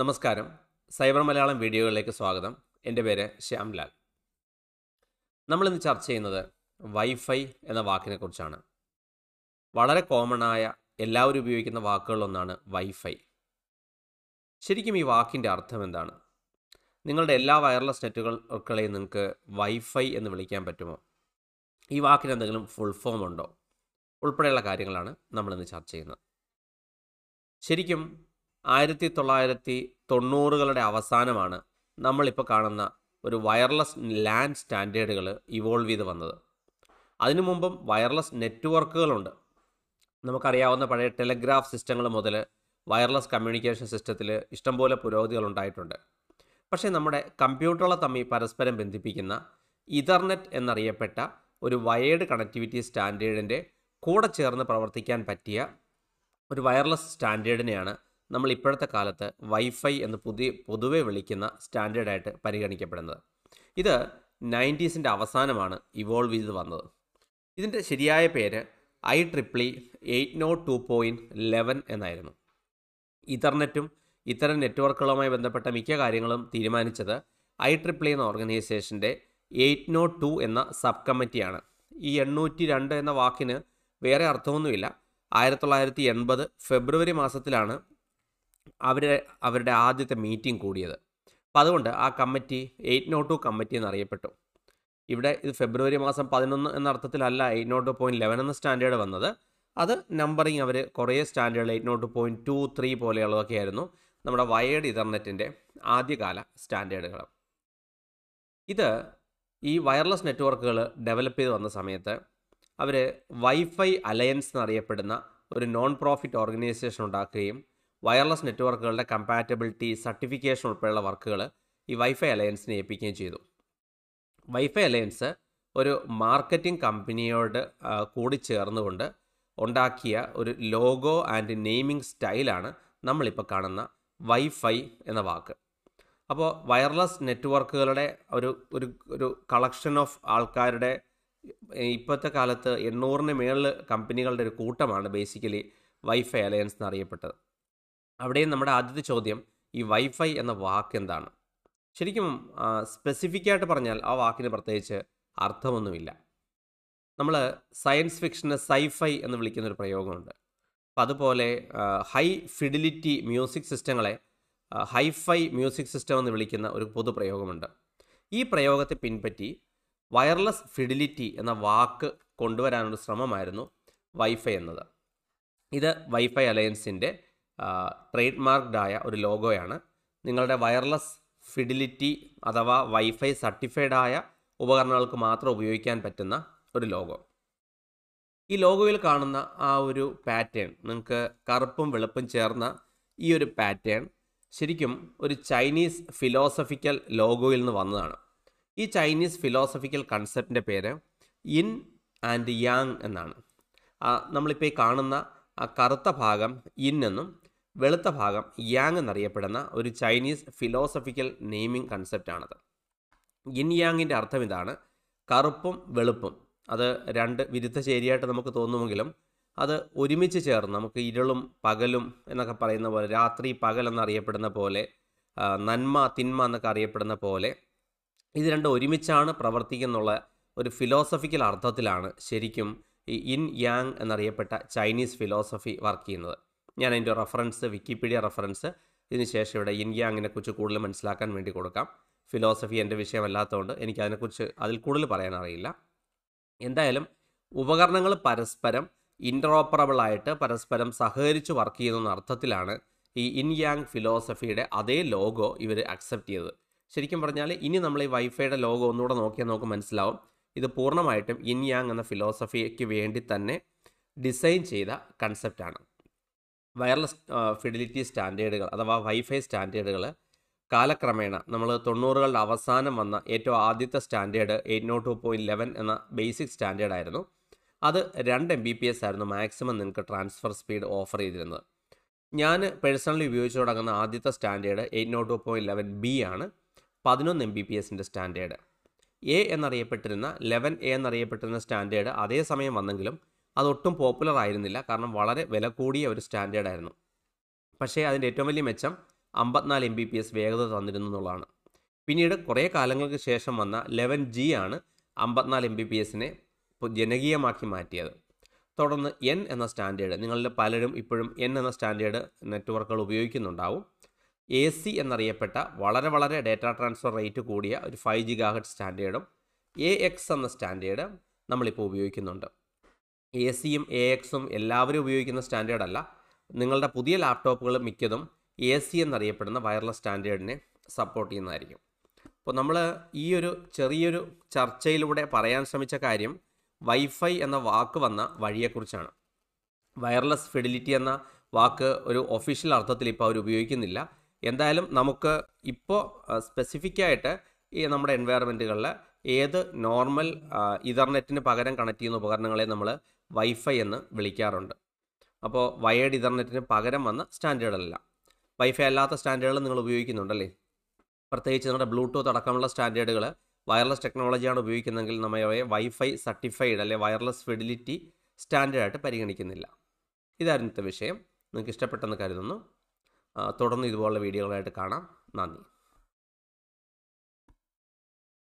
നമസ്കാരം. സൈബർ മലയാളം വീഡിയോകളിലേക്ക് സ്വാഗതം. എന്റെ പേര് ശ്യാംലാൽ. നമ്മളിന്ന് ചർച്ച ചെയ്യുന്നത് വൈഫൈ എന്ന വാക്കിനെക്കുറിച്ചാണ് വളരെ കോമൺ ആയ എല്ലാവരും ഉപയോഗിക്കുന്ന വാക്കുകളിലൊന്നാണ് വൈഫൈ. ശരിക്കും ഈ വാക്കിന്റെ അർത്ഥം എന്താണ്? നിങ്ങളുടെ എല്ലാ വയർലെസ് നെറ്റുകളെയും നിങ്ങൾക്ക് വൈഫൈ എന്ന് വിളിക്കാൻ പറ്റുമോ? ഈ വാക്കിന് എന്തെങ്കിലും ഫുൾ ഫോം ഉണ്ടോ? ഉൾപ്പെടെയുള്ള കാര്യങ്ങളാണ് നമ്മളിന്ന് ചർച്ച ചെയ്യുന്നത്. ശരിക്കും ആയിരത്തി തൊള്ളായിരത്തി തൊണ്ണൂറുകളുടെ അവസാനമാണ് നമ്മളിപ്പോൾ കാണുന്ന ഒരു വയർലെസ് ലാൻഡ് സ്റ്റാൻഡേർഡുകൾ ഇവോൾവ് ചെയ്ത് വന്നത്. അതിനു മുമ്പും വയർലെസ് നെറ്റ്വർക്കുകളുണ്ട്. നമുക്കറിയാവുന്ന പഴയ ടെലഗ്രാഫ് സിസ്റ്റങ്ങൾ മുതൽ വയർലെസ് കമ്മ്യൂണിക്കേഷൻ സിസ്റ്റത്തിൽ ഇഷ്ടംപോലെ പുരോഗതികൾ ഉണ്ടായിട്ടുണ്ട്. പക്ഷേ നമ്മുടെ കമ്പ്യൂട്ടറുകളെ തമ്മിൽ പരസ്പരം ബന്ധിപ്പിക്കുന്ന ഇതർനെറ്റ് എന്നറിയപ്പെട്ട ഒരു വയേർഡ് കണക്ടിവിറ്റി സ്റ്റാൻഡേർഡിന്റെ കൂടെ ചേർന്ന് പ്രവർത്തിക്കാൻ പറ്റിയ ഒരു വയർലെസ് സ്റ്റാൻഡേർഡിനെയാണ് നമ്മൾ ഇപ്പോഴത്തെ കാലത്ത് വൈഫൈ എന്ന് പുതിയ പൊതുവെ വിളിക്കുന്ന സ്റ്റാൻഡേർഡായിട്ട് പരിഗണിക്കപ്പെടുന്നത്. ഇത് നയന്റീസിന്റെ അവസാനമാണ് ഇവോൾവ് ചെയ്ത് വന്നത്. ഇതിന്റെ ശരിയായ പേര് I triple E eight nought two point eleven എന്നായിരുന്നു. ഇന്റർനെറ്റും ഇത്തരം നെറ്റ്വർക്കുകളുമായി ബന്ധപ്പെട്ട മിക്ക കാര്യങ്ങളും തീരുമാനിച്ചത് ഐ ട്രിപ്ലി എന്ന ഓർഗനൈസേഷന്റെ എയ്റ്റ് നോട്ട് ടു എന്ന സബ് കമ്മിറ്റിയാണ് ഈ എണ്ണൂറ്റി രണ്ട് എന്ന വാക്കിന് വേറെ അർത്ഥമൊന്നുമില്ല. ആയിരത്തി തൊള്ളായിരത്തി എൺപത് ഫെബ്രുവരി മാസത്തിലാണ് അവർ അവരുടെ ആദ്യത്തെ മീറ്റിംഗ് കൂടിയത്. അപ്പോൾ അതുകൊണ്ട് ആ committee eight nought two committee എന്നറിയപ്പെട്ടു. ഇവിടെ ഇത് ഫെബ്രുവരി മാസം പതിനൊന്ന് എന്ന അർത്ഥത്തിലല്ല eight nought two point eleven എന്ന സ്റ്റാൻഡേർഡ് വന്നത്. അത് നമ്പറിങ് അവർ കുറേ standard eight nought point two three പോലെയുള്ളതൊക്കെ ആയിരുന്നു നമ്മുടെ വയേർഡ് ഇന്റർനെറ്റിന്റെ ആദ്യകാല സ്റ്റാൻഡേർഡുകൾ. ഇത് ഈ വയർലെസ് നെറ്റ്വർക്കുകൾ ഡെവലപ്പ് ചെയ്ത് വന്ന സമയത്ത് അവർ വൈഫൈ അലയൻസ് എന്നറിയപ്പെടുന്ന ഒരു നോൺ പ്രോഫിറ്റ് ഓർഗനൈസേഷൻ ഉണ്ടാക്കുകയും വയർലെസ് നെറ്റ്വർക്കുകളുടെ കമ്പാറ്റബിലിറ്റി സർട്ടിഫിക്കേഷൻ ഉൾപ്പെടെയുള്ള വർക്കുകൾ ഈ വൈഫൈ അലയൻസിനെ ഏൽപ്പിക്കുകയും ചെയ്തു. വൈഫൈ അലയൻസ് ഒരു മാർക്കറ്റിംഗ് കമ്പനിയോട് കൂടി ചേർന്നുകൊണ്ട് ഉണ്ടാക്കിയ ഒരു ലോഗോ ആൻഡ് നെയിമിംഗ് സ്റ്റൈലാണ് നമ്മളിപ്പോൾ കാണുന്ന വൈഫൈ എന്ന വാക്ക്. അപ്പോൾ വയർലെസ് നെറ്റ്വർക്കുകളുടെ ഒരു ഒരു ഒരു കളക്ഷൻ ഓഫ് ആൾക്കാരുടെ ഇപ്പോഴത്തെ കാലത്ത് എണ്ണൂറിന് മേളിൽ കമ്പനികളുടെ ഒരു കൂട്ടമാണ് ബേസിക്കലി വൈഫൈ അലയൻസ് എന്നറിയപ്പെട്ടത് അവിടെയും നമ്മുടെ ആദ്യത്തെ ചോദ്യം ഈ വൈഫൈ എന്ന വാക്ക് എന്താണ്? ശരിക്കും സ്പെസിഫിക് ആയിട്ട് പറഞ്ഞാൽ ആ വാക്കിന് പ്രത്യേകിച്ച് അർത്ഥമൊന്നുമില്ല. നമ്മൾ സയൻസ് ഫിക്ഷന് സൈഫൈ എന്ന് വിളിക്കുന്ന ഒരു പ്രയോഗമുണ്ട്. അപ്പം അതുപോലെ ഹൈ ഫിഡിലിറ്റി മ്യൂസിക് സിസ്റ്റങ്ങളെ ഹൈഫൈ മ്യൂസിക് സിസ്റ്റം എന്ന് വിളിക്കുന്ന ഒരു പൊതുപ്രയോഗമുണ്ട്. ഈ പ്രയോഗത്തെ പിൻപറ്റി വയർലെസ് ഫിഡിലിറ്റി എന്ന വാക്ക് കൊണ്ടുവരാനുള്ള ശ്രമമായിരുന്നു വൈഫൈ എന്നത്. ഇത് വൈഫൈ അലയൻസിന്റെ ട്രേഡ് മാർക്ക്ഡായ ഒരു ലോഗോയാണ്. നിങ്ങളുടെ വയർലെസ് ഫിഡിലിറ്റി അഥവാ വൈഫൈ സർട്ടിഫൈഡ് ആയ ഉപകരണങ്ങൾക്ക് മാത്രം ഉപയോഗിക്കാൻ പറ്റുന്ന ഒരു ലോഗോ. ഈ ലോഗോയിൽ കാണുന്ന ആ ഒരു പാറ്റേൺ നിങ്ങൾക്ക് കറുപ്പും വെളുപ്പും ചേർന്ന ഈ ഒരു പാറ്റേൺ ശരിക്കും ഒരു ചൈനീസ് ഫിലോസഫിക്കൽ ലോഗോയിൽ നിന്ന് വന്നതാണ്. ഈ ചൈനീസ് ഫിലോസഫിക്കൽ കൺസെപ്റ്റിന്റെ പേര് ഇൻ ആൻഡ് യാങ് എന്നാണ്. നമ്മളിപ്പോൾ ഈ കാണുന്ന ആ കറുത്ത ഭാഗം ഇൻ എന്നും വെളുത്ത ഭാഗം യാങ് എന്നറിയപ്പെടുന്ന ഒരു ചൈനീസ് ഫിലോസഫിക്കൽ നെയിമിംഗ് കൺസെപ്റ്റാണത് ഇൻ യാങ്ങിന്റെ അർത്ഥം ഇതാണ് കറുപ്പും വെളുപ്പും. അത് രണ്ട് വിരുദ്ധ ചേരിയായിട്ട് നമുക്ക് തോന്നുമെങ്കിലും അത് ഒരുമിച്ച് ചേർന്ന് നമുക്ക് ഇരുളും പകലും എന്നൊക്കെ പറയുന്ന പോലെ രാത്രി പകൽ എന്നറിയപ്പെടുന്ന പോലെ നന്മ തിന്മ എന്നൊക്കെ അറിയപ്പെടുന്ന പോലെ ഇത് രണ്ടും ഒരുമിച്ചാണ് പ്രവർത്തിക്കുന്നുള്ള ഒരു ഫിലോസഫിക്കൽ അർത്ഥത്തിലാണ് ശരിക്കും ഈ ഇൻ യാങ് എന്നറിയപ്പെട്ട ചൈനീസ് ഫിലോസഫി വർക്ക് ചെയ്യുന്നത്. ഞാൻ അതിന്റെ റെഫറൻസ് വിക്കിപീഡിയ റെഫറൻസ് ഇതിന് ശേഷം ഇവിടെ ഇൻ യാങ്ങിനെ കുറിച്ച് കൂടുതൽ മനസ്സിലാക്കാൻ വേണ്ടി കൊടുക്കാം. ഫിലോസഫി എന്റെ വിഷയമല്ലാത്തതുകൊണ്ട് എനിക്ക് അതിനെക്കുറിച്ച് അതിൽ കൂടുതൽ പറയാൻ അറിയില്ല. എന്തായാലും ഉപകരണങ്ങൾ പരസ്പരം ഇന്ററോപ്പറബിൾ ആയിട്ട് പരസ്പരം സഹകരിച്ച് വർക്ക് ചെയ്യുന്ന അർത്ഥത്തിലാണ് ഈ ഇൻയാങ് ഫിലോസഫിയുടെ അതേ ലോഗോ ഇവർ അക്സെപ്റ്റ് ചെയ്തത്. ശരിക്കും പറഞ്ഞാൽ ഇനി നമ്മൾ ഈ വൈഫൈയുടെ ലോഗോ ഒന്നുകൂടെ നോക്കിയാൽ നമുക്ക് മനസ്സിലാവും. ഇത് പൂർണമായിട്ടും ഇൻയാങ് എന്ന ഫിലോസഫിക്ക് വേണ്ടി തന്നെ ഡിസൈൻ ചെയ്ത കൺസെപ്റ്റാണ് വയർലെസ് ഫിഡിലിറ്റി സ്റ്റാൻഡേർഡുകൾ അഥവാ വൈഫൈ സ്റ്റാൻഡേർഡുകൾ കാലക്രമേണ നമ്മൾ തൊണ്ണൂറുകളുടെ അവസാനം വന്ന ഏറ്റവും ആദ്യത്തെ standard eight nought two point eleven എന്ന ബേസിക് സ്റ്റാൻഡേർഡ് ആയിരുന്നു അത് രണ്ട് എം ബി പി എസ് ആയിരുന്നു മാക്സിമം നിങ്ങൾക്ക് ട്രാൻസ്ഫർ സ്പീഡ് ഓഫർ ചെയ്തിരുന്നത്. ഞാൻ പേഴ്സണലി ഉപയോഗിച്ച് തുടങ്ങുന്ന ആദ്യത്തെ standard eight nought two point eleven B ആണ് പതിനൊന്ന് എം ബി പി എസിന്റെ സ്റ്റാൻഡേർഡ്. എ എന്നറിയപ്പെട്ടിരുന്ന ലെവൻ എ എന്നറിയപ്പെട്ടിരുന്ന സ്റ്റാൻഡേർഡ് അതേസമയം വന്നെങ്കിലും അതൊട്ടും പോപ്പുലർ ആയിരുന്നില്ല. കാരണം വളരെ വില കൂടിയ ഒരു സ്റ്റാൻഡേർഡ് ആയിരുന്നു. പക്ഷേ അതിന്റെ ഏറ്റവും വലിയ മെച്ചം അമ്പത്തിനാല് എം ബി പി എസ് വേഗത തന്നിരുന്നു എന്നുള്ളതാണ്. പിന്നീട് കുറേ കാലങ്ങൾക്ക് ശേഷം വന്ന ലെവൻ ജി ആണ് അമ്പത്തിനാല് എം ബി പി എസിനെ ജനകീയമാക്കി മാറ്റിയത്. തുടർന്ന് എൻ എന്ന സ്റ്റാൻഡേർഡ് നിങ്ങളിൽ പലരും ഇപ്പോഴും എൻ എന്ന സ്റ്റാൻഡേർഡ് നെറ്റ്വർക്കുകൾ ഉപയോഗിക്കുന്നുണ്ടാവും. എ സി എന്നറിയപ്പെട്ട വളരെ വളരെ ഡാറ്റാ ട്രാൻസ്ഫർ റേറ്റ് കൂടിയ ഒരു ഫൈവ് ജി ഗാഹറ്റ് സ്റ്റാൻഡേർഡും എ എക്സ് എന്ന സ്റ്റാൻഡേർഡ് നമ്മളിപ്പോൾ ഉപയോഗിക്കുന്നുണ്ട്. എ സിയും എ എക്സും എല്ലാവരും ഉപയോഗിക്കുന്ന സ്റ്റാൻഡേർഡ് അല്ല. നിങ്ങളുടെ പുതിയ ലാപ്ടോപ്പുകൾ മിക്കതും എ സി എന്നറിയപ്പെടുന്ന വയർലെസ് സ്റ്റാൻഡേർഡിനെ സപ്പോർട്ട് ചെയ്യുന്നതായിരിക്കും. അപ്പോൾ നമ്മൾ ഈ ഒരു ചെറിയൊരു ചർച്ചയിലൂടെ പറയാൻ ശ്രമിച്ച കാര്യം വൈഫൈ എന്ന വാക്ക് വന്ന വഴിയെക്കുറിച്ചാണ്. വയർലെസ് ഫെഡിലിറ്റി എന്ന വാക്ക് ഒരു ഒഫീഷ്യൽ അർത്ഥത്തിൽ ഇപ്പോൾ അവർ ഉപയോഗിക്കുന്നില്ല. എന്തായാലും നമുക്ക് ഇപ്പോൾ സ്പെസിഫിക്കായിട്ട് ഈ നമ്മുടെ എൻവയറമെന്റുകളിൽ ഏത് നോർമൽ ഇതർനെറ്റിന് പകരം കണക്ട് ചെയ്യുന്ന ഉപകരണങ്ങളെ നമ്മൾ വൈഫൈ എന്ന് വിളിക്കാറുണ്ട്. അപ്പോൾ വയേർഡ് ഇതർനെറ്റിന് പകരം വന്ന സ്റ്റാൻഡേർഡല്ല. വൈഫൈ അല്ലാത്ത സ്റ്റാൻഡേർഡുകൾ നിങ്ങൾ ഉപയോഗിക്കുന്നുണ്ടല്ലേ? പ്രത്യേകിച്ച് നമ്മുടെ ബ്ലൂടൂത്ത് അടക്കമുള്ള സ്റ്റാൻഡേർഡുകൾ വയർലെസ് ടെക്നോളജിയാണ് ഉപയോഗിക്കുന്നതെങ്കിൽ നമ്മൾ അവയെ വൈഫൈ സർട്ടിഫൈഡ് അല്ലെ വയർലെസ് ഫെഡിലിറ്റി സ്റ്റാൻഡേർഡായിട്ട് പരിഗണിക്കുന്നില്ല. ഇതായിരുന്നു വിഷയം. നിങ്ങൾക്ക് ഇഷ്ടപ്പെട്ടെന്ന് കരുതുന്നു. തുടർന്ന് ഇതുപോലുള്ള വീഡിയോകളായിട്ട് കാണാം. നന്ദി.